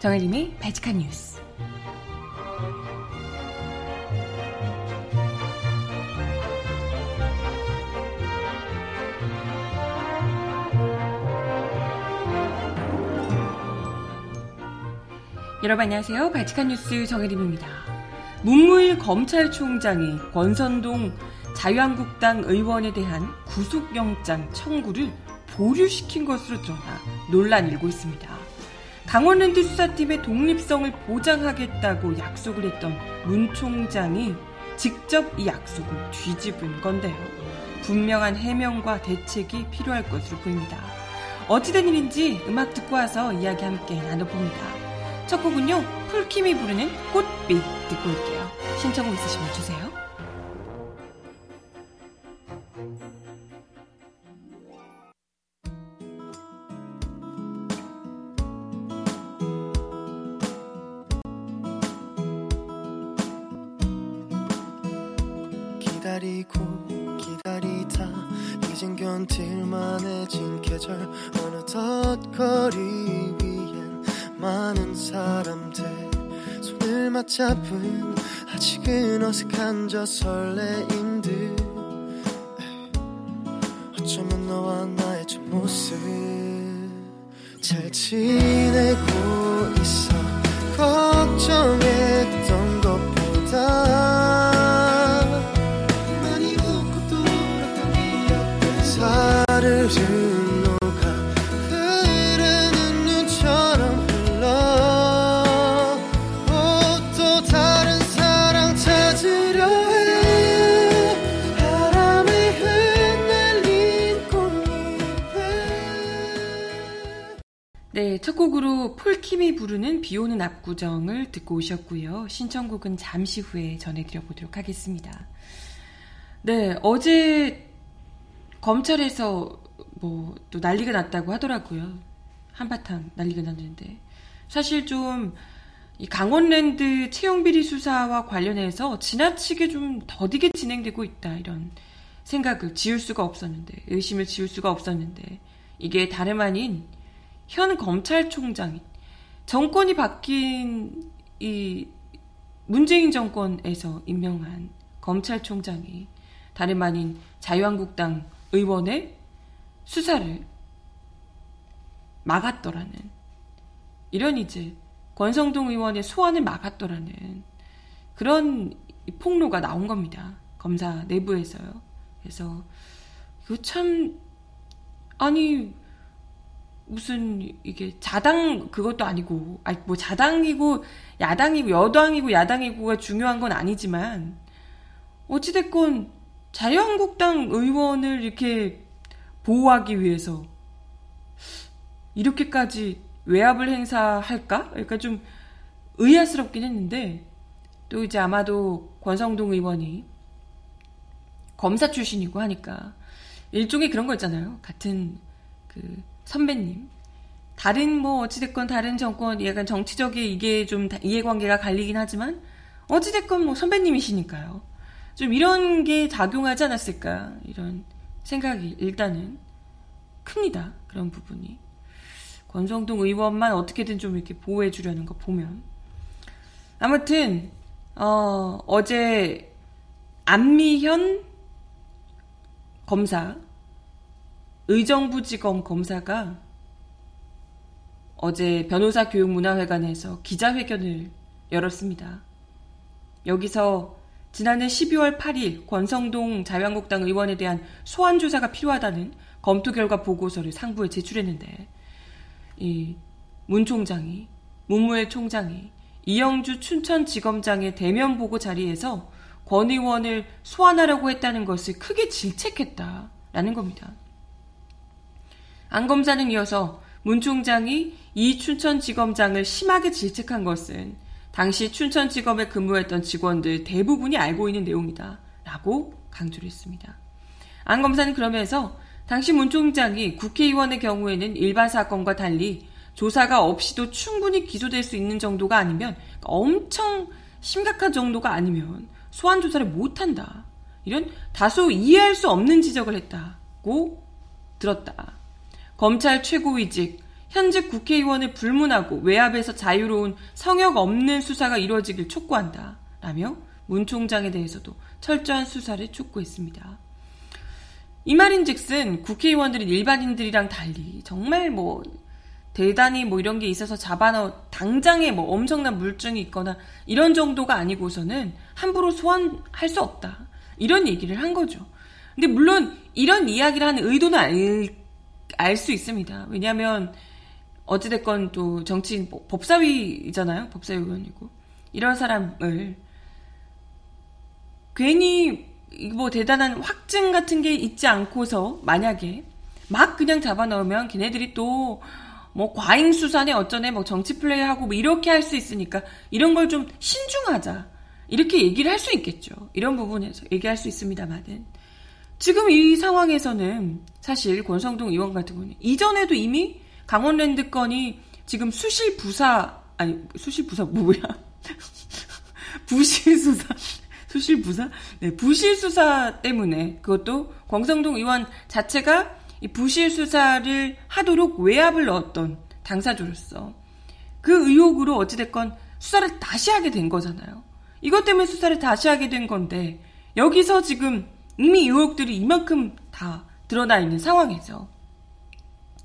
정혜림의 바칙한 뉴스. 여러분 안녕하세요. 바칙한 뉴스 정혜림입니다. 문무일 검찰총장이 권선동 자유한국당 의원에 대한 구속영장 청구를 보류시킨 것으로 드러나 논란이 일고 있습니다. 강원랜드 수사팀의 독립성을 보장하겠다고 약속을 했던 문 총장이 직접 이 약속을 뒤집은 건데요. 분명한 해명과 대책이 필요할 것으로 보입니다. 어찌된 일인지 음악 듣고 와서 이야기 함께 나눠봅니다. 첫 곡은요, 풀킴이 부르는 꽃빛 듣고 올게요. 신청곡 있으시면 주세요. 기다리고 기다리다. 이젠 견딜만해진 계절. 어느덧 거리 위엔 많은 사람들. 손을 맞잡은 아직은 어색한 저 설레임 들. 어쩌면 너와 나의 첫 모습 잘 지내고 네, 첫 곡으로 폴킴이 부르는 비 오는 압구정을 듣고 오셨고요. 신청곡은 잠시 후에 전해드려보도록 하겠습니다. 네, 어제 검찰에서 뭐 또 난리가 났다고 하더라고요. 한바탕 난리가 났는데. 사실 좀 이 강원랜드 채용 비리 수사와 관련해서 지나치게 좀 더디게 진행되고 있다 이런 생각을 지울 수가 없었는데 의심을 지울 수가 없었는데 이게 다름 아닌 현 검찰총장인 정권이 바뀐 이 문재인 정권에서 임명한 검찰총장이 다름 아닌 자유한국당 의원의 수사를 막았더라는 이런 이제 권성동 의원의 소환을 막았더라는 그런 폭로가 나온 겁니다. 검사 내부에서요. 그래서 이거 참 아니 무슨 이게 자당 그것도 아니고 아니 뭐 자당이고 야당이고 여당이고 야당이고가 중요한 건 아니지만 어찌됐건 자유한국당 의원을 이렇게 보호하기 위해서 이렇게까지 외압을 행사할까? 그러니까 좀 의아스럽긴 했는데 또 이제 아마도 권성동 의원이 검사 출신이고 하니까 일종의 그런 거 있잖아요. 같은 그 선배님. 다른 뭐 어찌됐건 다른 정권 약간 정치적인 이게 좀 다- 이해관계가 갈리긴 하지만 어찌됐건 뭐 선배님이시니까요. 좀 이런 게 작용하지 않았을까 이런 생각이 일단은 큽니다. 그런 부분이. 권성동 의원만 어떻게든 좀 이렇게 보호해 주려는 거 보면 아무튼 어, 어제 안미현 검사 의정부지검 검사가 어제 변호사 교육문화회관에서 기자회견을 열었습니다. 여기서 지난해 12월 8일 권성동 자유한국당 의원에 대한 소환 조사가 필요하다는 검토 결과 보고서를 상부에 제출했는데 이 문 총장이 문무일 총장이 이영주 춘천지검장의 대면 보고 자리에서 권 의원을 소환하려고 했다는 것을 크게 질책했다라는 겁니다. 안 검사는 이어서 문 총장이 이 춘천지검장을 심하게 질책한 것은 당시 춘천지검에 근무했던 직원들 대부분이 알고 있는 내용이다. 라고 강조를 했습니다. 안 검사는 그러면서 당시 문 총장이 국회의원의 경우에는 일반 사건과 달리 조사가 없이도 충분히 기소될 수 있는 정도가 아니면 엄청 심각한 정도가 아니면 소환 조사를 못한다. 이런 다소 이해할 수 없는 지적을 했다고 들었다. 검찰 최고위직 현직 국회의원을 불문하고 외압에서 자유로운 성역 없는 수사가 이루어지길 촉구한다. 라며 문 총장에 대해서도 철저한 수사를 촉구했습니다. 이 말인 즉슨 국회의원들은 일반인들이랑 달리 정말 뭐 대단히 뭐 이런 게 있어서 잡아넣 당장에 뭐 엄청난 물증이 있거나 이런 정도가 아니고서는 함부로 소환할 수 없다. 이런 얘기를 한 거죠. 근데 물론 이런 이야기를 하는 의도는 알 수 있습니다. 왜냐하면 어찌됐건 또 정치인 뭐 법사위잖아요. 법사위 의원이고 이런 사람을 괜히 뭐 대단한 확증 같은 게 있지 않고서 만약에 막 그냥 잡아 넣으면 걔네들이 또 뭐 과잉 수사네 어쩌네 뭐 정치 플레이하고 뭐 이렇게 할 수 있으니까 이런 걸 좀 신중하자 이렇게 얘기를 할 수 있겠죠. 이런 부분에서 얘기할 수 있습니다만은 지금 이 상황에서는 사실 권성동 의원 같은 경우는 이전에도 이미 강원랜드 건이 지금 수실 부사 아니 수실 부사 뭐야 부실 수사 수실 부사? 네, 부실 수사 때문에 그것도 광성동 의원 자체가 이 부실 수사를 하도록 외압을 넣었던 당사자로서 그 의혹으로 어찌됐건 수사를 다시 하게 된 거잖아요. 이것 때문에 수사를 다시 하게 된 건데 여기서 지금 이미 의혹들이 이만큼 다 드러나 있는 상황에서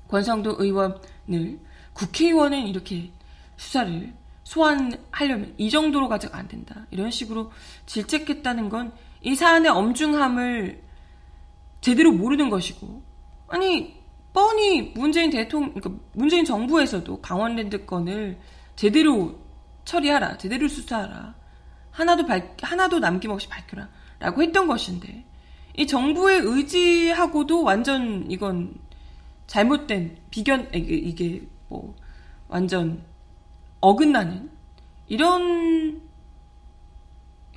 권성도 의원을 국회의원은 이렇게 수사를 소환하려면 이 정도로 가지고 안 된다. 이런 식으로 질책했다는 건 이 사안의 엄중함을 제대로 모르는 것이고 아니 뻔히 문재인 대통령 그러니까 문재인 정부에서도 강원랜드 건을 제대로 처리하라. 제대로 수사하라. 하나도 발 하나도 남김없이 밝혀라라고 했던 것인데 이 정부의 의지하고도 완전 이건 잘못된 비견 이게, 뭐 완전 어긋나는 이런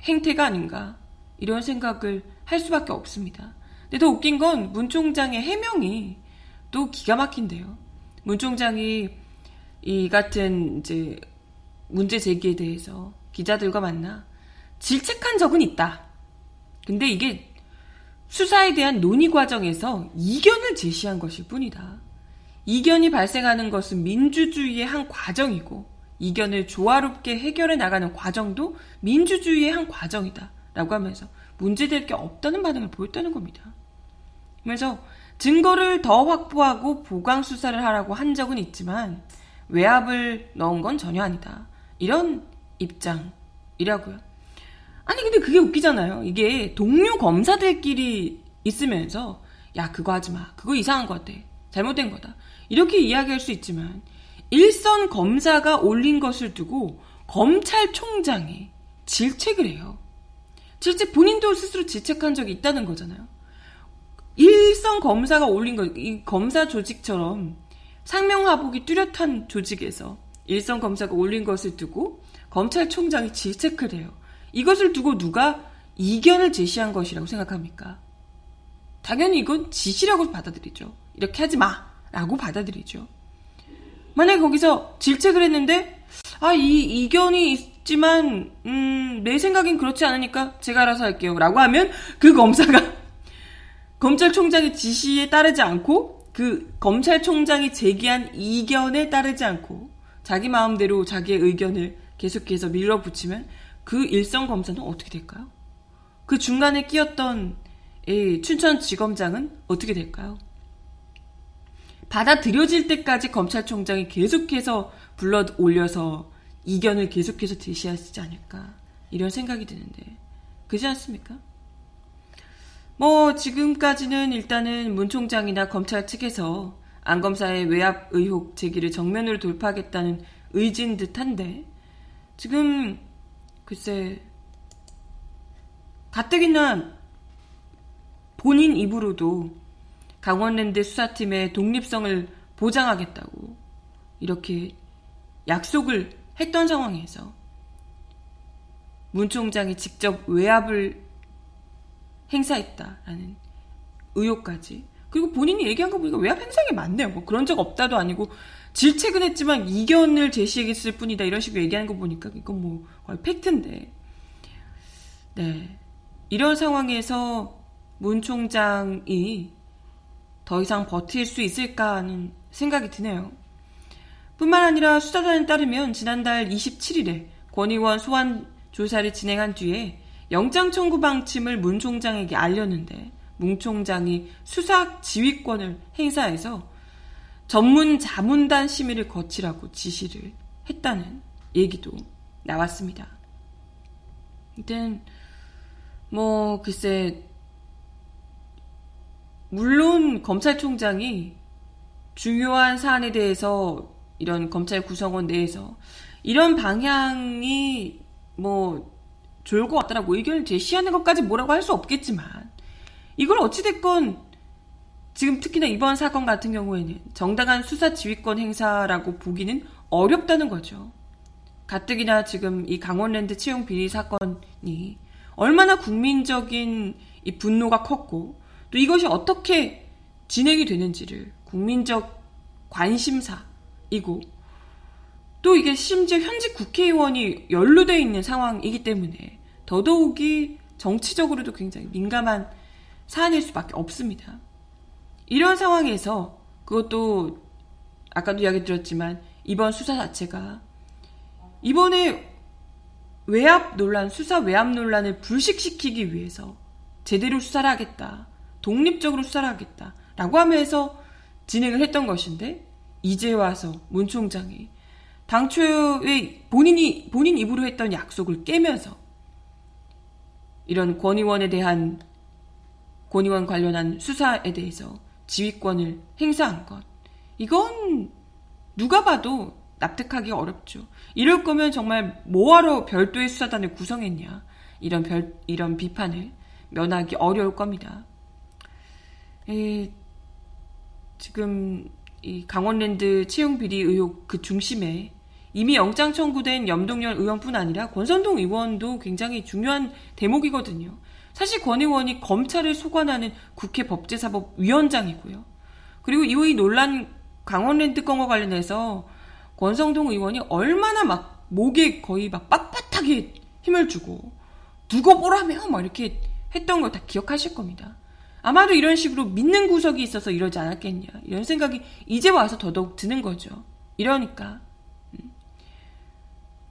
행태가 아닌가 이런 생각을 할 수밖에 없습니다. 근데 더 웃긴 건 문 총장의 해명이 또 기가 막힌데요. 문 총장이 이 같은 이제 문제 제기에 대해서 기자들과 만나 질책한 적은 있다. 근데 이게 수사에 대한 논의 과정에서 이견을 제시한 것일 뿐이다. 이견이 발생하는 것은 민주주의의 한 과정이고 이견을 조화롭게 해결해 나가는 과정도 민주주의의 한 과정이다. 라고 하면서 문제될 게 없다는 반응을 보였다는 겁니다. 그래서 증거를 더 확보하고 보강 수사를 하라고 한 적은 있지만 외압을 넣은 건 전혀 아니다. 이런 입장이라고요. 아니 근데 그게 웃기잖아요. 이게 동료 검사들끼리 있으면서 야 그거 하지 마. 그거 이상한 것 같아. 잘못된 거다. 이렇게 이야기할 수 있지만 일선 검사가 올린 것을 두고 검찰총장이 질책을 해요. 질책 본인도 스스로 질책한 적이 있다는 거잖아요. 일선 검사가 올린 거, 이 검사 조직처럼 상명하복이 뚜렷한 조직에서 일선 검사가 올린 것을 두고 검찰총장이 질책을 해요. 이것을 두고 누가 이견을 제시한 것이라고 생각합니까? 당연히 이건 지시라고 받아들이죠. 이렇게 하지 마! 라고 받아들이죠. 만약에 거기서 질책을 했는데, 아, 이 이견이 있지만, 음, 내 생각엔 그렇지 않으니까 제가 알아서 할게요. 라고 하면 그 검사가 검찰총장의 지시에 따르지 않고 그 검찰총장이 제기한 이견에 따르지 않고 자기 마음대로 자기의 의견을 계속해서 밀어붙이면 그 일선 검사는 어떻게 될까요? 그 중간에 끼었던 춘천지검장은 어떻게 될까요? 받아들여질 때까지 검찰총장이 계속해서 불러 올려서 이견을 계속해서 제시하시지 않을까 이런 생각이 드는데 그지 않습니까? 뭐 지금까지는 일단은 문 총장이나 검찰 측에서 안 검사의 외압 의혹 제기를 정면으로 돌파하겠다는 의지인 듯한데 지금 글쎄 가뜩이나 본인 입으로도 강원랜드 수사팀의 독립성을 보장하겠다고 이렇게 약속을 했던 상황에서 문 총장이 직접 외압을 행사했다라는 의혹까지 그리고 본인이 얘기한 거 보니까 행사한 게 맞네요. 뭐 그런 적 없다도 아니고 질책은 했지만 이견을 제시했을 뿐이다 이런 식으로 얘기하는 거 보니까 이건 뭐 거의 팩트인데 네 이런 상황에서 문 총장이 더 이상 버틸 수 있을까 하는 생각이 드네요. 뿐만 아니라 수사단에 따르면 지난달 27일에 권 의원 소환 조사를 진행한 뒤에 영장 청구 방침을 문 총장에게 알렸는데 문 총장이 수사 지휘권을 행사해서 전문 자문단 심의를 거치라고 지시를 했다는 얘기도 나왔습니다. 일단 뭐 글쎄 물론 검찰총장이 중요한 사안에 대해서 이런 검찰 구성원 내에서 이런 방향이 뭐 좋을 것 같다라고 의견을 제시하는 것까지 뭐라고 할 수 없겠지만 이걸 어찌됐건 지금 특히나 이번 사건 같은 경우에는 정당한 수사 지휘권 행사라고 보기는 어렵다는 거죠. 가뜩이나 지금 이 강원랜드 채용 비리 사건이 얼마나 국민적인 이 분노가 컸고 또 이것이 어떻게 진행이 되는지를 국민적 관심사이고 또 이게 심지어 현직 국회의원이 연루되어 있는 상황이기 때문에 더더욱이 정치적으로도 굉장히 민감한 사안일 수밖에 없습니다. 이런 상황에서 그것도 아까도 이야기 드렸지만 이번 수사 자체가 이번에 외압 논란, 수사 외압 논란을 불식시키기 위해서 제대로 수사를 하겠다. 독립적으로 수사를 하겠다. 라고 하면서 진행을 했던 것인데, 이제 와서 문 총장이 당초에 본인이, 본인 입으로 했던 약속을 깨면서 이런 권 의원에 대한, 권의원 관련한 수사에 대해서 지휘권을 행사한 것. 이건 누가 봐도 납득하기 어렵죠. 이럴 거면 정말 뭐하러 별도의 수사단을 구성했냐. 이런 별, 이런 비판을 면하기 어려울 겁니다. 에, 지금 이 강원랜드 채용 비리 의혹 그 중심에 이미 영장 청구된 염동열 의원뿐 아니라 권선동 의원도 굉장히 중요한 대목이거든요. 사실 권 의원이 검찰을 소관하는 국회 법제사법위원장이고요. 그리고 이후의 논란 강원랜드 건과 관련해서 권성동 의원이 얼마나 막 목에 거의 막 빳빳하게 힘을 주고 두고 보라며 막 이렇게 했던 걸 다 기억하실 겁니다. 아마도 이런 식으로 믿는 구석이 있어서 이러지 않았겠냐 이런 생각이 이제 와서 더더욱 드는 거죠. 이러니까 음.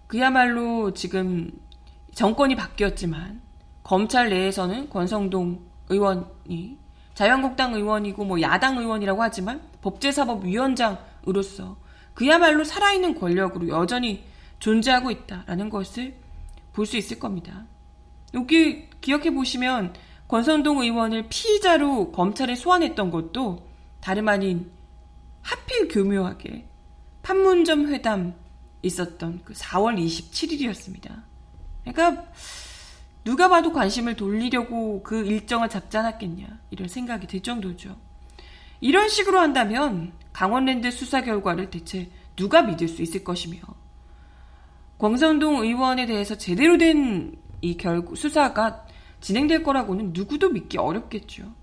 그야말로 지금 정권이 바뀌었지만 검찰 내에서는 권성동 의원이 자유한국당 의원이고 뭐 야당 의원이라고 하지만 법제사법위원장으로서 그야말로 살아있는 권력으로 여전히 존재하고 있다라는 것을 볼 수 있을 겁니다. 여기 기억해 보시면 권선동 의원을 피의자로 검찰에 소환했던 것도 다름 아닌 하필 교묘하게 판문점 회담 있었던 그 4월 27일이었습니다. 그러니까 누가 봐도 관심을 돌리려고 그 일정을 잡지 않았겠냐 이런 생각이 들 정도죠. 이런 식으로 한다면 강원랜드 수사 결과를 대체 누가 믿을 수 있을 것이며 광선동 의원에 대해서 제대로 된 이 수사가 진행될 거라고는 누구도 믿기 어렵겠죠.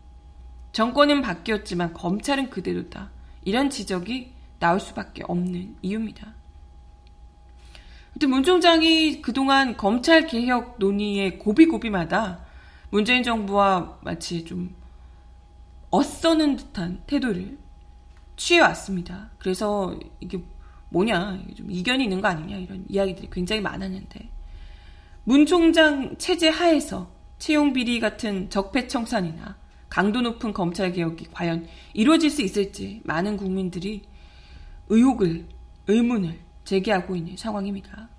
정권은 바뀌었지만 검찰은 그대로다. 이런 지적이 나올 수밖에 없는 이유입니다. 문 총장이 그동안 검찰 개혁 논의의 고비고비마다 문재인 정부와 마치 좀 엇서는 듯한 태도를 취해왔습니다. 그래서 이게 뭐냐, 좀 이견이 있는 거 아니냐, 이런 이야기들이 굉장히 많았는데, 문 총장 체제 하에서 채용 비리 같은 적폐청산이나 강도 높은 검찰 개혁이 과연 이루어질 수 있을지 많은 국민들이 의혹을, 의문을 제기하고 있는 상황입니다.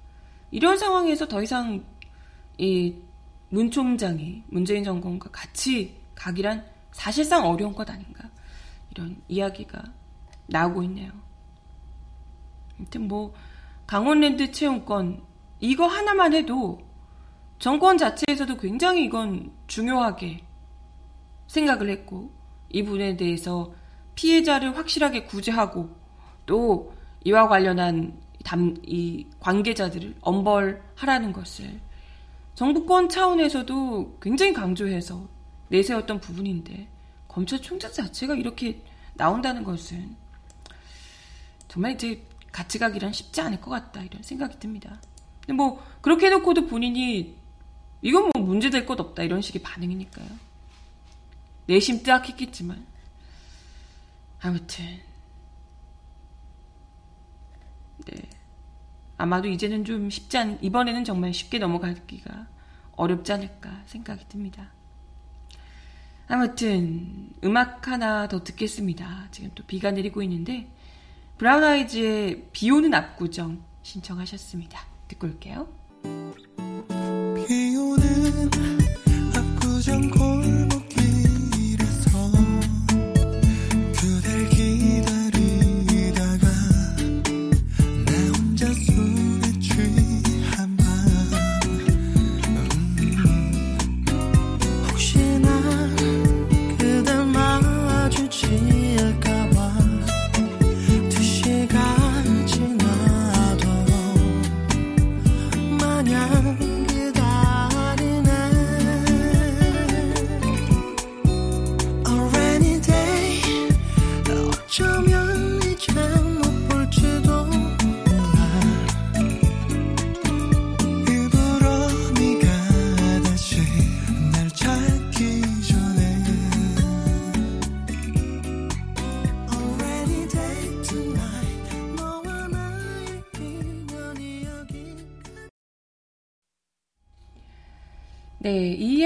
이런 상황에서 더 이상 이 문 총장이 문재인 정권과 같이 가기란 사실상 어려운 것 아닌가 이런 이야기가 나오고 있네요. 아무튼 뭐 강원랜드 채용권 이거 하나만 해도 정권 자체에서도 굉장히 이건 중요하게 생각을 했고 이 부분에 대해서 피해자를 확실하게 구제하고 또 이와 관련한 담, 이 관계자들을 엄벌하라는 것을 정부권 차원에서도 굉장히 강조해서 내세웠던 부분인데 검찰총장 자체가 이렇게 나온다는 것은 정말 이제 같이 가기란 쉽지 않을 것 같다 이런 생각이 듭니다. 근데 뭐 그렇게 해놓고도 본인이 이건 뭐 문제될 것 없다 이런 식의 반응이니까요. 내심 뜨악했겠지만 아무튼 아마도 이제는 좀 쉽지 않, 이번에는 정말 쉽게 넘어가기가 어렵지 않을까 생각이 듭니다. 아무튼 음악 하나 더 듣겠습니다. 지금 또 비가 내리고 있는데 브라운 아이즈의 비 오는 압구정 신청하셨습니다. 듣고 올게요. 비 오는 압구정 골목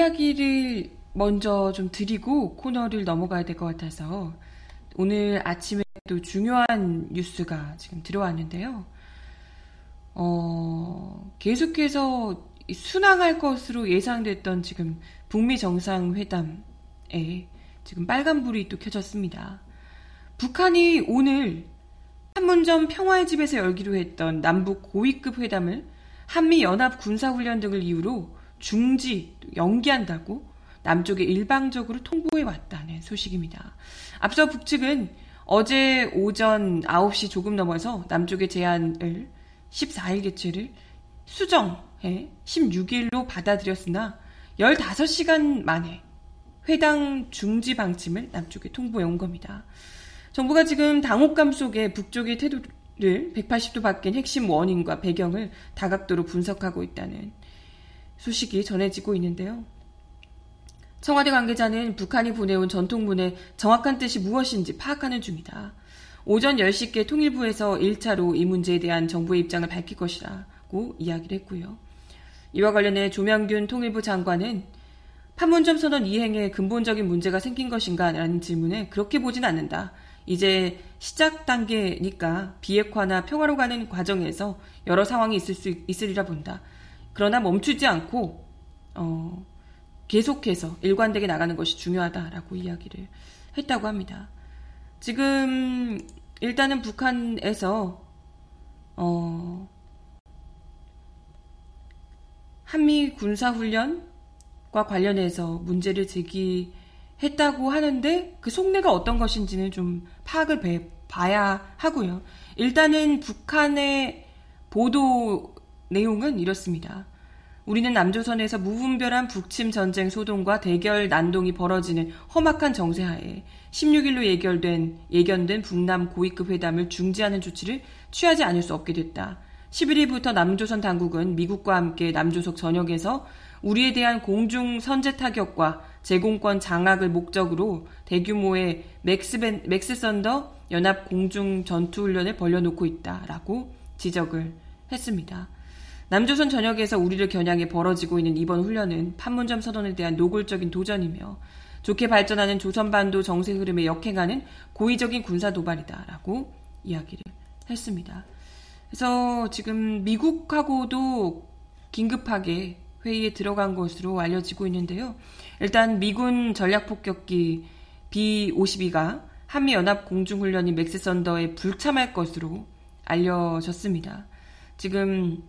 이 이야기를 먼저 좀 드리고 코너를 넘어가야 될 것 같아서 오늘 아침에 또 중요한 뉴스가 지금 들어왔는데요. 어, 계속해서 순항할 것으로 예상됐던 지금 북미 정상회담에 지금 빨간불이 또 켜졌습니다. 북한이 오늘 판문점 평화의 집에서 열기로 했던 남북 고위급 회담을 한미 연합 군사훈련 등을 이유로 중지, 연기한다고 남쪽에 일방적으로 통보해 왔다는 소식입니다. 앞서 북측은 어제 오전 9시 조금 넘어서 남쪽의 제안을 14일 개최를 수정해 16일로 받아들였으나 15시간 만에 회당 중지 방침을 남쪽에 통보해 온 겁니다. 정부가 지금 당혹감 속에 북쪽의 태도를 180도 바뀐 핵심 원인과 배경을 다각도로 분석하고 있다는 소식이 전해지고 있는데요. 청와대 관계자는 북한이 보내온 전통문의 정확한 뜻이 무엇인지 파악하는 중이다. 오전 10시께 통일부에서 1차로 이 문제에 대한 정부의 입장을 밝힐 것이라고 이야기를 했고요. 이와 관련해 조명균 통일부 장관은 판문점 선언 이행에 근본적인 문제가 생긴 것인가 라는 질문에 그렇게 보진 않는다. 이제 시작 단계니까 비핵화나 평화로 가는 과정에서 여러 상황이 있을 수 있으리라 본다. 그러나 멈추지 않고 어, 계속해서 일관되게 나가는 것이 중요하다라고 이야기를 했다고 합니다. 지금 일단은 북한에서 어, 한미 군사훈련과 관련해서 문제를 제기했다고 하는데 그 속내가 어떤 것인지는 좀 파악을 배, 봐야 하고요. 일단은 북한의 보도 내용은 이렇습니다. 우리는 남조선에서 무분별한 북침 전쟁 소동과 대결 난동이 벌어지는 험악한 정세하에 16일로 예결된, 예견된 북남 고위급 회담을 중지하는 조치를 취하지 않을 수 없게 됐다. 11일부터 남조선 당국은 미국과 함께 남조선 전역에서 우리에 대한 공중 선제 타격과 제공권 장악을 목적으로 대규모의 맥스벤, 맥스선더 연합 공중 전투 훈련을 벌려놓고 있다라고 지적을 했습니다. 남조선 전역에서 우리를 겨냥해 벌어지고 있는 이번 훈련은 판문점 선언에 대한 노골적인 도전이며 좋게 발전하는 조선반도 정세 흐름에 역행하는 고의적인 군사 도발이다라고 이야기를 했습니다. 그래서 지금 미국하고도 긴급하게 회의에 들어간 것으로 알려지고 있는데요. 일단 미군 전략폭격기 B-52가 한미연합 공중훈련인 맥스선더에 불참할 것으로 알려졌습니다. 지금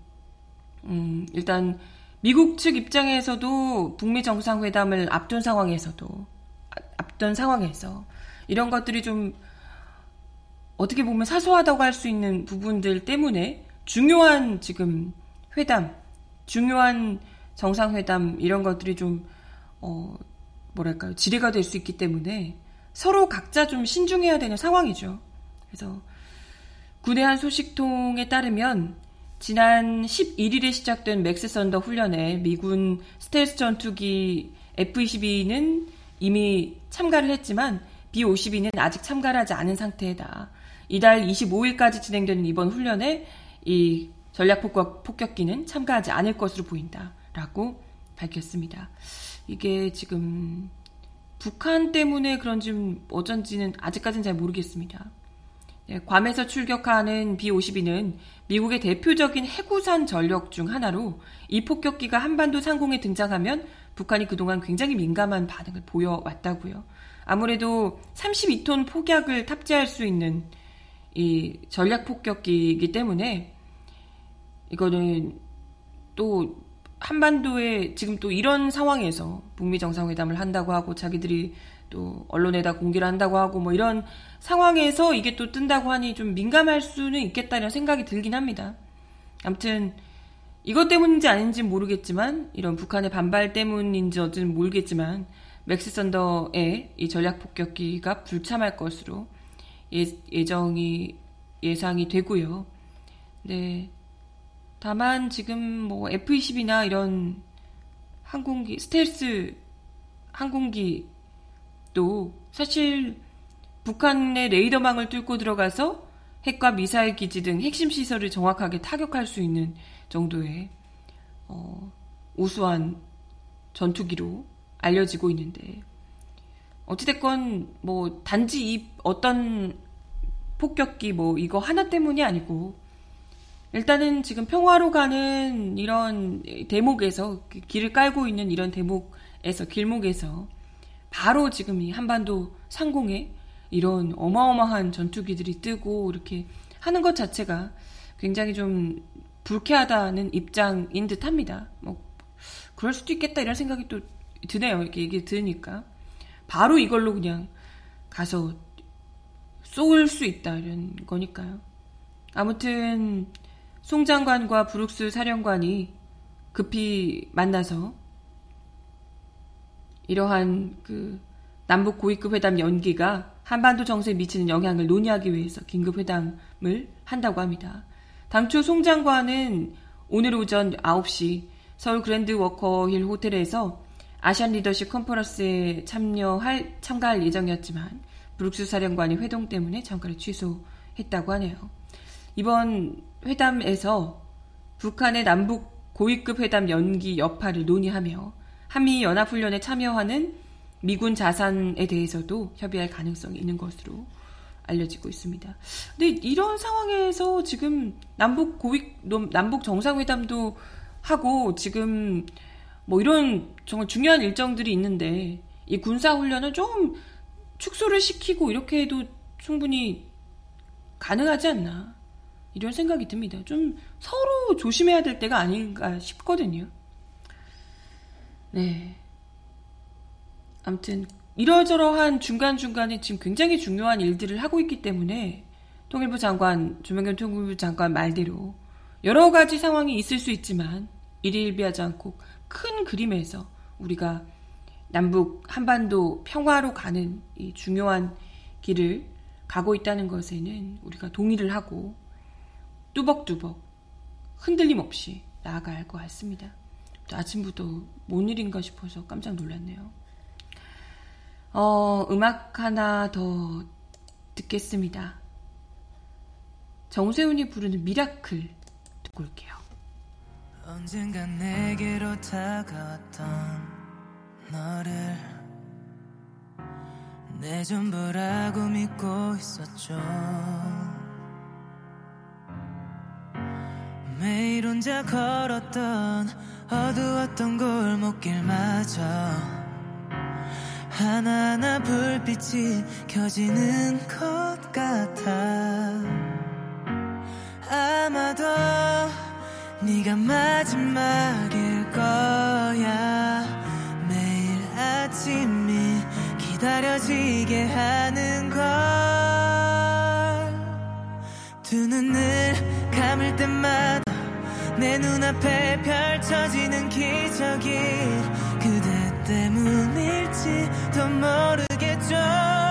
음, 일단 미국 측 입장에서도 북미 정상회담을 앞둔 상황에서도 앞둔 상황에서 이런 것들이 좀 어떻게 보면 사소하다고 할 수 있는 부분들 때문에 중요한 지금 회담, 중요한 정상회담 이런 것들이 좀 어, 뭐랄까요 지뢰가 될 수 있기 때문에 서로 각자 좀 신중해야 되는 상황이죠. 그래서 군의 한 소식통에 따르면 지난 11일에 시작된 맥스 선더 훈련에 미군 스텔스 전투기 F-22는 이미 참가를 했지만 B-52는 아직 참가를 하지 않은 상태다. 이달 25일까지 진행되는 이번 훈련에 이 전략 폭격기는 참가하지 않을 것으로 보인다 라고 밝혔습니다. 이게 지금 북한 때문에 그런지 어쩐지는 아직까지는 잘 모르겠습니다. 네, 괌에서 출격하는 B-52는 미국의 대표적인 해구산 전력 중 하나로 이 폭격기가 한반도 상공에 등장하면 북한이 그동안 굉장히 민감한 반응을 보여왔다고요. 아무래도 32톤 폭약을 탑재할 수 있는 이 전략 폭격기이기 때문에 이거는 또 한반도에 지금 또 이런 상황에서 북미 정상회담을 한다고 하고 자기들이 또 언론에다 공개를 한다고 하고 뭐 이런 상황에서 이게 또 뜬다고 하니 좀 민감할 수는 있겠다는 생각이 들긴 합니다. 아무튼 이것 때문인지 아닌지 모르겠지만 이런 북한의 반발 때문인지 어쨌든 모르겠지만 맥스 선더의 이 전략 폭격기가 불참할 것으로 예, 예정이 예상이 되고요. 네. 다만 지금 뭐 F-22나 이런 항공기 스텔스 항공기도 사실 북한의 레이더망을 뚫고 들어가서 핵과 미사일 기지 등 핵심 시설을 정확하게 타격할 수 있는 정도의 어, 우수한 전투기로 알려지고 있는데 어찌됐건 뭐 단지 이 어떤 폭격기 뭐 이거 하나 때문이 아니고 일단은 지금 평화로 가는 이런 대목에서 그 길을 깔고 있는 이런 대목에서 길목에서 바로 지금 이 한반도 상공에 이런 어마어마한 전투기들이 뜨고 이렇게 하는 것 자체가 굉장히 좀 불쾌하다는 입장인 듯 합니다. 뭐, 그럴 수도 있겠다 이런 생각이 또 드네요. 이렇게 얘기 들으니까. 바로 이걸로 그냥 가서 쏠 수 있다 이런 거니까요. 아무튼 송 장관과 브룩스 사령관이 급히 만나서 이러한 그 남북 고위급 회담 연기가 한반도 정세에 미치는 영향을 논의하기 위해서 긴급 회담을 한다고 합니다. 당초 송 장관은 오늘 오전 9시 서울 그랜드 워커힐 호텔에서 아시안 리더십 컨퍼런스에 참여할 참가할 예정이었지만 브룩스 사령관이 회동 때문에 참가를 취소했다고 하네요. 이번 회담에서 북한의 남북 고위급 회담 연기 여파를 논의하며 한미 연합훈련에 참여하는 미군 자산에 대해서도 협의할 가능성이 있는 것으로 알려지고 있습니다. 근데 이런 상황에서 지금 남북 고위 남북 정상회담도 하고 지금 뭐 이런 정말 중요한 일정들이 있는데 이 군사 훈련을 좀 축소를 시키고 이렇게 해도 충분히 가능하지 않나 이런 생각이 듭니다. 좀 서로 조심해야 될 때가 아닌가 싶거든요. 네. 아무튼 이러저러한 중간중간에 지금 굉장히 중요한 일들을 하고 있기 때문에 통일부 장관, 조명현 통일부 장관 말대로 여러 가지 상황이 있을 수 있지만 일일비하지 않고 큰 그림에서 우리가 남북 한반도 평화로 가는 이 중요한 길을 가고 있다는 것에는 우리가 동의를 하고 뚜벅뚜벅 흔들림 없이 할것 같습니다. 아침부터 뭔 일인가 싶어서 깜짝 놀랐네요. 어, 음악 하나 더 듣겠습니다. 정세훈이 부르는 Miracle 듣고 올게요. 언젠가 내게로 다가왔던 너를 내 전부라고 믿고 있었죠. 매일 혼자 걸었던 어두웠던 골목길마저 하나하나 불빛이 켜지는 것 같아. 아마도 네가 마지막일 거야. 매일 아침이 기다려지게 하는 걸. 두 눈을 감을 때마다 내 눈앞에 펼쳐지는 기적이 그대 때문 일지도 모르겠죠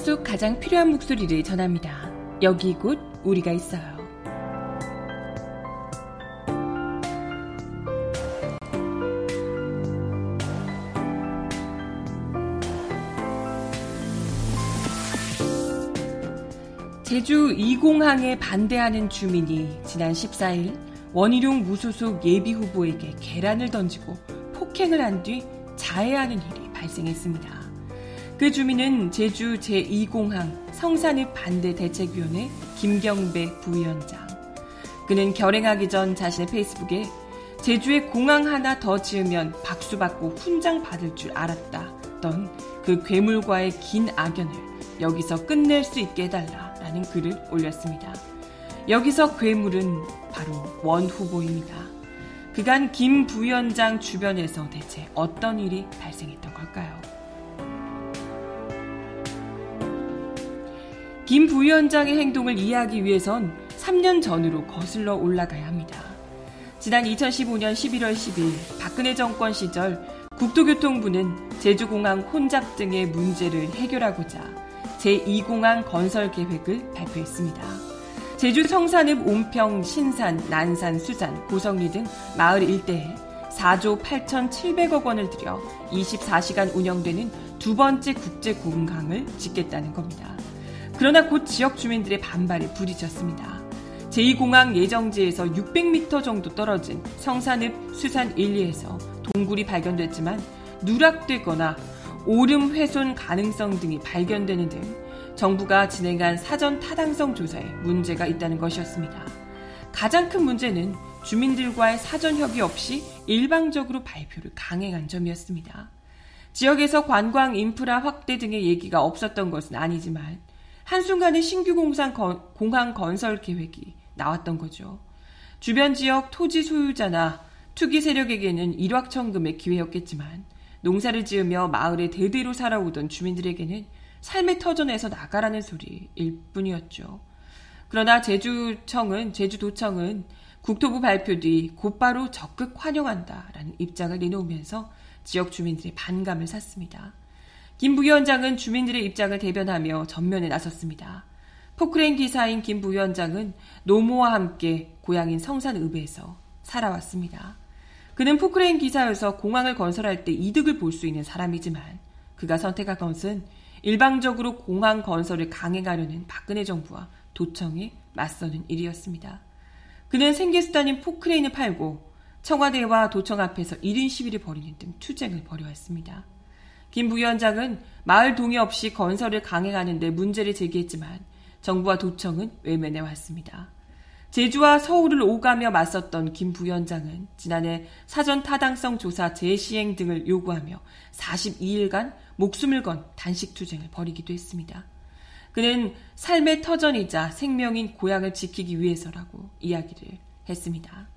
속 가장 필요한 목소리를 전합니다. 여기 곧 우리가 있어요. 제주 2공항에 반대하는 주민이 지난 14일 원희룡 무소속 예비 후보에게 계란을 던지고 폭행을 한 뒤 자해하는 일이 발생했습니다. 그 주민은 제주 제2공항 성산읍 반대 대책위원회 김경배 부위원장. 그는 결행하기 전 자신의 페이스북에 제주에 공항 하나 더 지으면 박수 받고 훈장 받을 줄 알았다 던 그 괴물과의 긴 악연을 여기서 끝낼 수 있게 해달라. 라는 글을 올렸습니다. 여기서 괴물은 바로 원 후보입니다. 그간 김 부위원장 주변에서 대체 어떤 일이 발생했던 걸까요? 김 부위원장의 행동을 이해하기 위해선 3년 전으로 거슬러 올라가야 합니다. 지난 2015년 11월 10일 박근혜 정권 시절 국토교통부는 제주공항 혼잡 등의 문제를 해결하고자 제2공항 건설 계획을 발표했습니다. 제주 성산읍 온평, 신산, 난산, 수산, 고성리 등 마을 일대에 4조 8,700억 원을 들여 24시간 운영되는 두 번째 국제 공항을 짓겠다는 겁니다. 그러나 곧 지역 주민들의 반발에 부딪혔습니다. 제2공항 예정지에서 600m 정도 떨어진 성산읍 수산 1, 2에서 동굴이 발견됐지만 누락되거나 오름 훼손 가능성 등이 발견되는 등 정부가 진행한 사전 타당성 조사에 문제가 있다는 것이었습니다. 가장 큰 문제는 주민들과의 사전 협의 없이 일방적으로 발표를 강행한 점이었습니다. 지역에서 관광 인프라 확대 등의 얘기가 없었던 것은 아니지만 한순간에 신규 공상 건, 공항 건설 계획이 나왔던 거죠. 주변 지역 토지 소유자나 투기 세력에게는 일확천금의 기회였겠지만 농사를 지으며 마을에 대대로 살아오던 주민들에게는 삶의 터전에서 나가라는 소리일 뿐이었죠. 그러나 제주청은, 제주도청은 국토부 발표 뒤 곧바로 적극 환영한다라는 입장을 내놓으면서 지역 주민들의 반감을 샀습니다. 김 부위원장은 주민들의 입장을 대변하며 전면에 나섰습니다. 포크레인 기사인 김 부위원장은 노모와 함께 고향인 성산읍에서 살아왔습니다. 그는 포크레인 기사여서 공항을 건설할 때 이득을 볼 수 있는 사람이지만 그가 선택한 것은 일방적으로 공항 건설을 강행하려는 박근혜 정부와 도청에 맞서는 일이었습니다. 그는 생계수단인 포크레인을 팔고 청와대와 도청 앞에서 1인 시위를 벌이는 등 투쟁을 벌여왔습니다. 김 부위원장은 마을 동의 없이 건설을 강행하는 데 문제를 제기했지만 정부와 도청은 외면해 왔습니다. 제주와 서울을 오가며 맞섰던 김 부위원장은 지난해 사전 타당성 조사 재시행 등을 요구하며 42일간 목숨을 건 단식 투쟁을 벌이기도 했습니다. 그는 삶의 터전이자 생명인 고향을 지키기 위해서라고 이야기를 했습니다.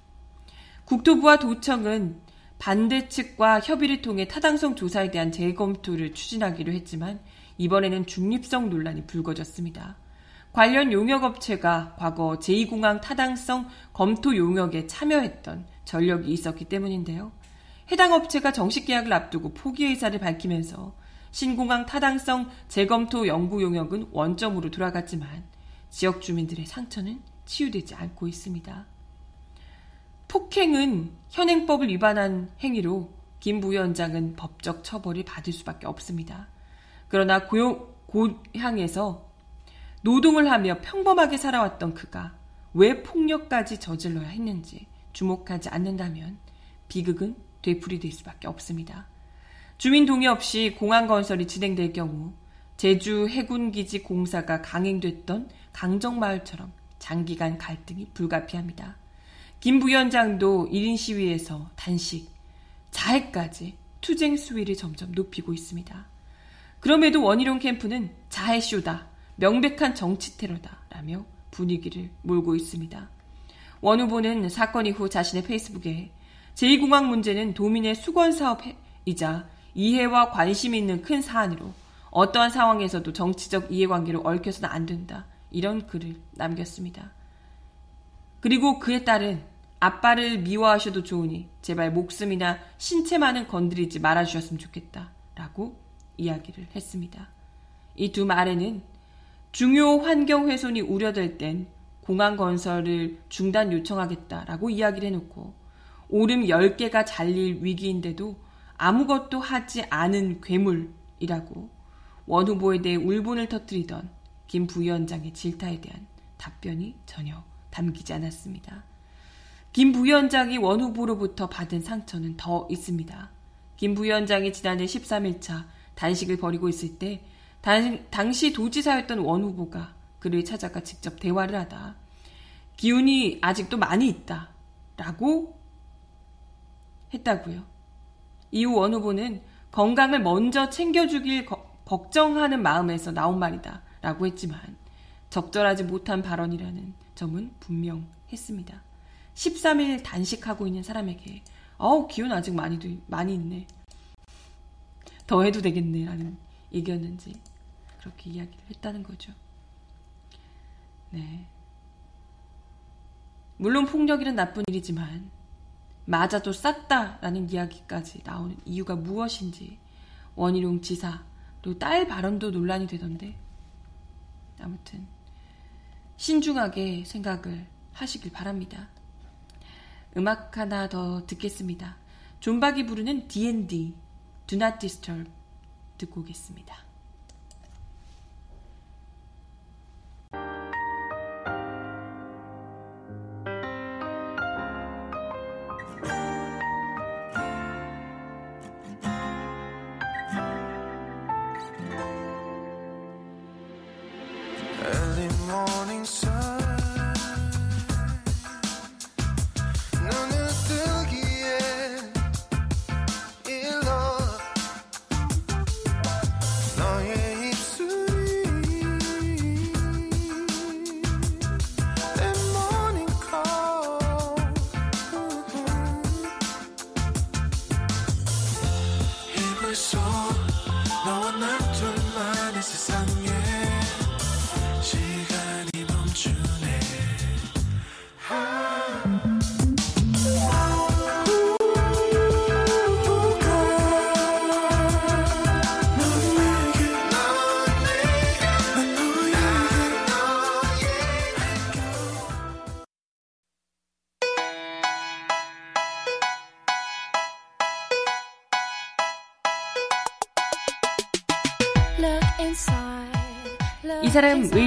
국토부와 도청은 반대 측과 협의를 통해 타당성 조사에 대한 재검토를 추진하기로 했지만 이번에는 중립성 논란이 불거졌습니다. 관련 용역업체가 과거 제2공항 타당성 검토 용역에 참여했던 전력이 있었기 때문인데요. 해당 업체가 정식 계약을 앞두고 포기 의사를 밝히면서 신공항 타당성 재검토 연구 용역은 원점으로 돌아갔지만 지역 주민들의 상처는 치유되지 않고 있습니다. 폭행은 현행법을 위반한 행위로 김 부위원장은 법적 처벌을 받을 수밖에 없습니다. 그러나 고용, 고향에서 노동을 하며 평범하게 살아왔던 그가 왜 폭력까지 저질러야 했는지 주목하지 않는다면 비극은 되풀이될 수밖에 없습니다. 주민 동의 없이 공항 건설이 진행될 경우 제주 해군기지 공사가 강행됐던 강정마을처럼 장기간 갈등이 불가피합니다. 김 부위원장도 1인 시위에서 단식, 자해까지 투쟁 수위를 점점 높이고 있습니다. 그럼에도 원희룡 캠프는 자해쇼다, 명백한 정치 테러다 라며 분위기를 몰고 있습니다. 원 후보는 사건 이후 자신의 페이스북에 제2공항 문제는 도민의 수건 사업이자 이해와 관심 있는 큰 사안으로 어떠한 상황에서도 정치적 이해관계로 얽혀서는 안 된다. 이런 글을 남겼습니다. 그리고 그에 따른 아빠를 미워하셔도 좋으니 제발 목숨이나 신체만은 건드리지 말아주셨으면 좋겠다. 라고 이야기를 했습니다. 이 두 말에는 중요 환경 훼손이 우려될 땐 공항 건설을 중단 요청하겠다라고 이야기를 해놓고 오름 10개가 잘릴 위기인데도 아무것도 하지 않은 괴물이라고 원 후보에 대해 울분을 터뜨리던 김 부위원장의 질타에 대한 답변이 전혀 담기지 않았습니다. 김 부위원장이 원 후보로부터 받은 상처는 더 있습니다. 김 부위원장이 지난해 13일차 단식을 벌이고 있을 때 당, 당시 도지사였던 원 후보가 그를 찾아가 직접 대화를 하다 기운이 아직도 많이 있다 라고 했다고요. 이후 원 후보는 건강을 먼저 챙겨주길 거, 걱정하는 마음에서 나온 말이다 라고 했지만 적절하지 못한 발언이라는 점은 분명했습니다. 13일 단식하고 있는 사람에게 어우 기운 아직 많이 많이 있네. 더 해도 되겠네라는 얘기였는지 그렇게 이야기를 했다는 거죠. 네. 물론 폭력이란 나쁜 일이지만 맞아도 쌌다라는 이야기까지 나오는 이유가 무엇인지 원희룡 지사 그리고 딸 발언도 논란이 되던데 아무튼 신중하게 생각을 하시길 바랍니다. 음악 하나 더 듣겠습니다. 존박이 부르는 D&D Do Not Disturb 듣고 오겠습니다.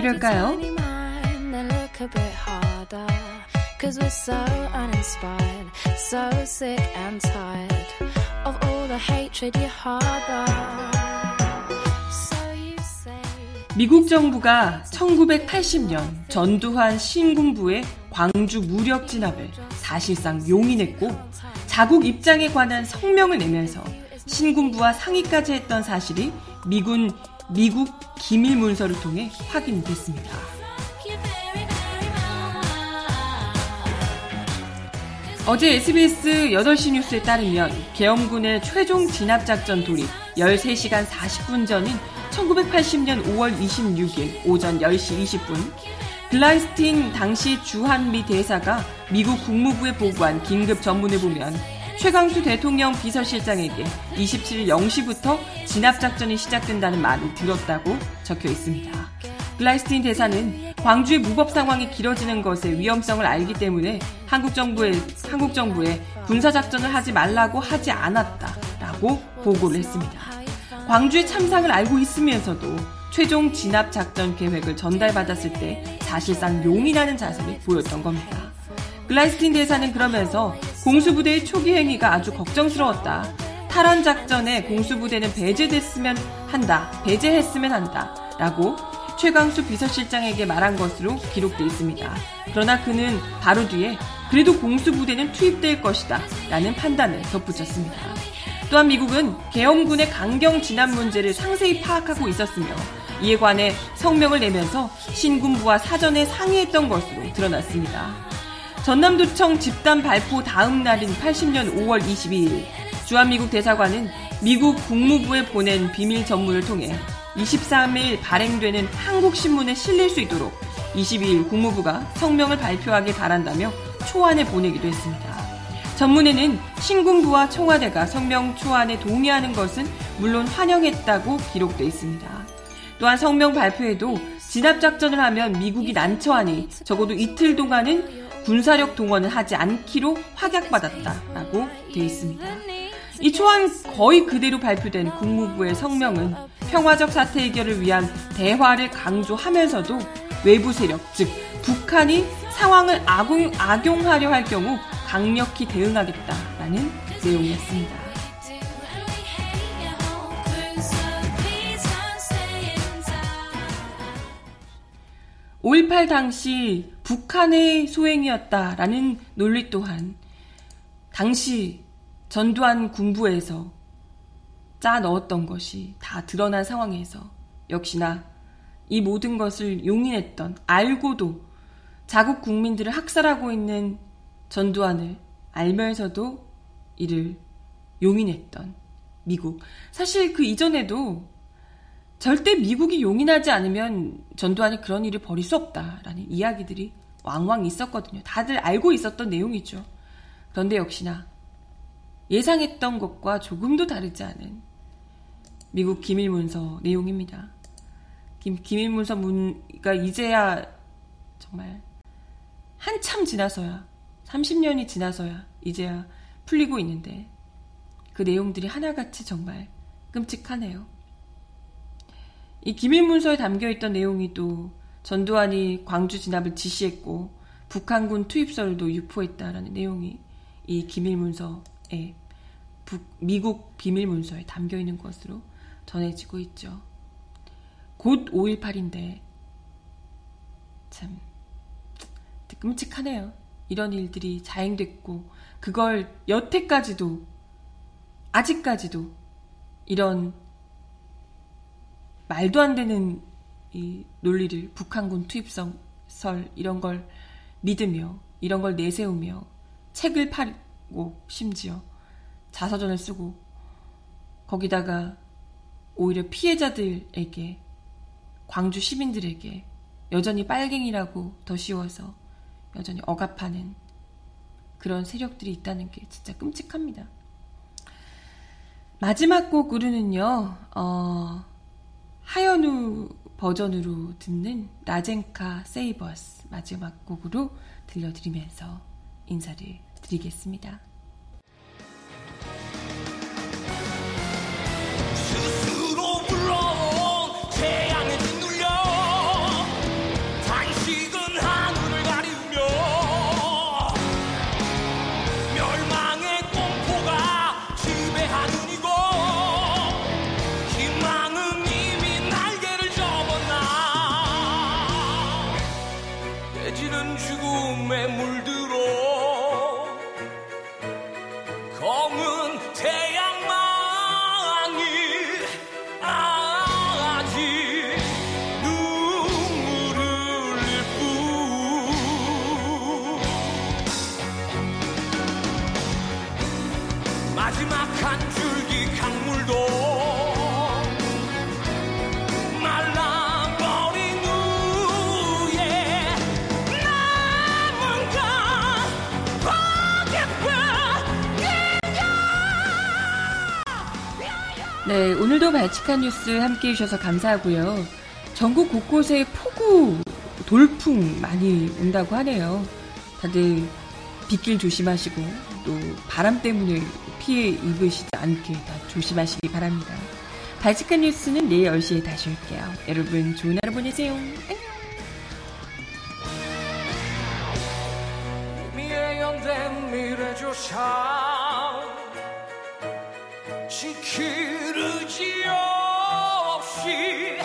이럴까요? Cause we're so uninspired, so sick and tired of all the hatred you harbor. 미국 정부가 1980년 전두환 신군부의 광주 무력 진압을 사실상 용인했고 자국 입장에 관한 성명을 내면서 신군부와 상의까지 했던 사실이 미군 미국 기밀 문서를 통해 확인됐습니다. 어제 SBS 8시 뉴스에 따르면 계엄군의 최종 진압작전 돌입 13시간 40분 전인 1980년 5월 26일 오전 10시 20분 글라이스틴 당시 주한미 대사가 미국 국무부에 보고한 긴급 전문을 보면 최강수 대통령 비서실장에게 27일 0시부터 진압작전이 시작된다는 말을 들었다고 적혀 있습니다. 글라이스틴 대사는 광주의 무법 상황이 길어지는 것의 위험성을 알기 때문에 한국 정부에, 한국 정부에 군사작전을 하지 말라고 하지 않았다라고 보고를 했습니다. 광주의 참상을 알고 있으면서도 최종 진압 작전 계획을 전달받았을 때 사실상 용인하는 자세를 보였던 겁니다. 글라이스틴 대사는 그러면서 공수부대의 초기 행위가 아주 걱정스러웠다. 탈환 작전에 공수부대는 배제됐으면 한다. 배제했으면 한다. 라고 최광수 비서실장에게 말한 것으로 기록돼 있습니다. 그러나 그는 바로 뒤에 그래도 공수부대는 투입될 것이다. 라는 판단을 덧붙였습니다. 또한 미국은 계엄군의 강경 진압 문제를 상세히 파악하고 있었으며 이에 관해 성명을 내면서 신군부와 사전에 상의했던 것으로 드러났습니다. 전남도청 집단 발포 다음 날인 80년 5월 22일 주한미국 대사관은 미국 국무부에 보낸 비밀 전문을 통해 23일 발행되는 한국신문에 실릴 수 있도록 22일 국무부가 성명을 발표하길 바란다며 초안을 보내기도 했습니다. 전문에는 신군부와 청와대가 성명 초안에 동의하는 것은 물론 환영했다고 기록돼 있습니다. 또한 성명 발표에도 진압작전을 하면 미국이 난처하니 적어도 이틀 동안은 군사력 동원을 하지 않기로 확약받았다라고 되어 있습니다. 이 초안 거의 그대로 발표된 국무부의 성명은 평화적 사태 해결을 위한 대화를 강조하면서도 외부 세력, 즉 북한이 상황을 악용, 악용하려 할 경우 강력히 대응하겠다라는 내용이었습니다. 5.18 당시 북한의 소행이었다라는 논리 또한 당시 전두환 군부에서 짜 넣었던 것이 다 드러난 상황에서 역시나 이 모든 것을 용인했던 알고도 자국 국민들을 학살하고 있는 전두환을 알면서도 이를 용인했던 미국. 사실 그 이전에도 절대 미국이 용인하지 않으면 전두환이 그런 일을 벌일 수 없다라는 이야기들이 왕왕 있었거든요. 다들 알고 있었던 내용이죠. 그런데 역시나 예상했던 것과 조금도 다르지 않은 미국 기밀문서 내용입니다. 김, 기밀문서 문가 이제야 정말 한참 지나서야 30년이 지나서야 이제야 풀리고 있는데 그 내용들이 하나같이 정말 끔찍하네요. 이 기밀 문서에 담겨 있던 내용이 또 전두환이 광주 진압을 지시했고 북한군 투입설도 유포했다라는 내용이 이 기밀 문서에 북, 미국 비밀 문서에 담겨 있는 것으로 전해지고 있죠. 곧 5.18인데 참 끔찍하네요. 이런 일들이 자행됐고 그걸 여태까지도 아직까지도 이런 말도 안 되는 이 논리를 북한군 투입성 설 이런 걸 믿으며 이런 걸 내세우며 책을 팔고 심지어 자서전을 쓰고 거기다가 오히려 피해자들에게 광주 시민들에게 여전히 빨갱이라고 더 씌워서 여전히 억압하는 그런 세력들이 있다는 게 진짜 끔찍합니다. 마지막 곡으로는요, 어, 하연우 버전으로 듣는 라젠카 세이버스 마지막 곡으로 들려드리면서 인사를 드리겠습니다. 오늘도 발칙한 뉴스 함께 해주셔서 감사하고요. 전국 곳곳에 폭우, 돌풍 많이 온다고 하네요. 다들 빗길 조심하시고 또 바람 때문에 피해 입으시지 않게 다 조심하시기 바랍니다. 발칙한 뉴스는 내일 10시에 다시 올게요. 여러분 좋은 하루 보내세요. 안녕. 지키르지 없이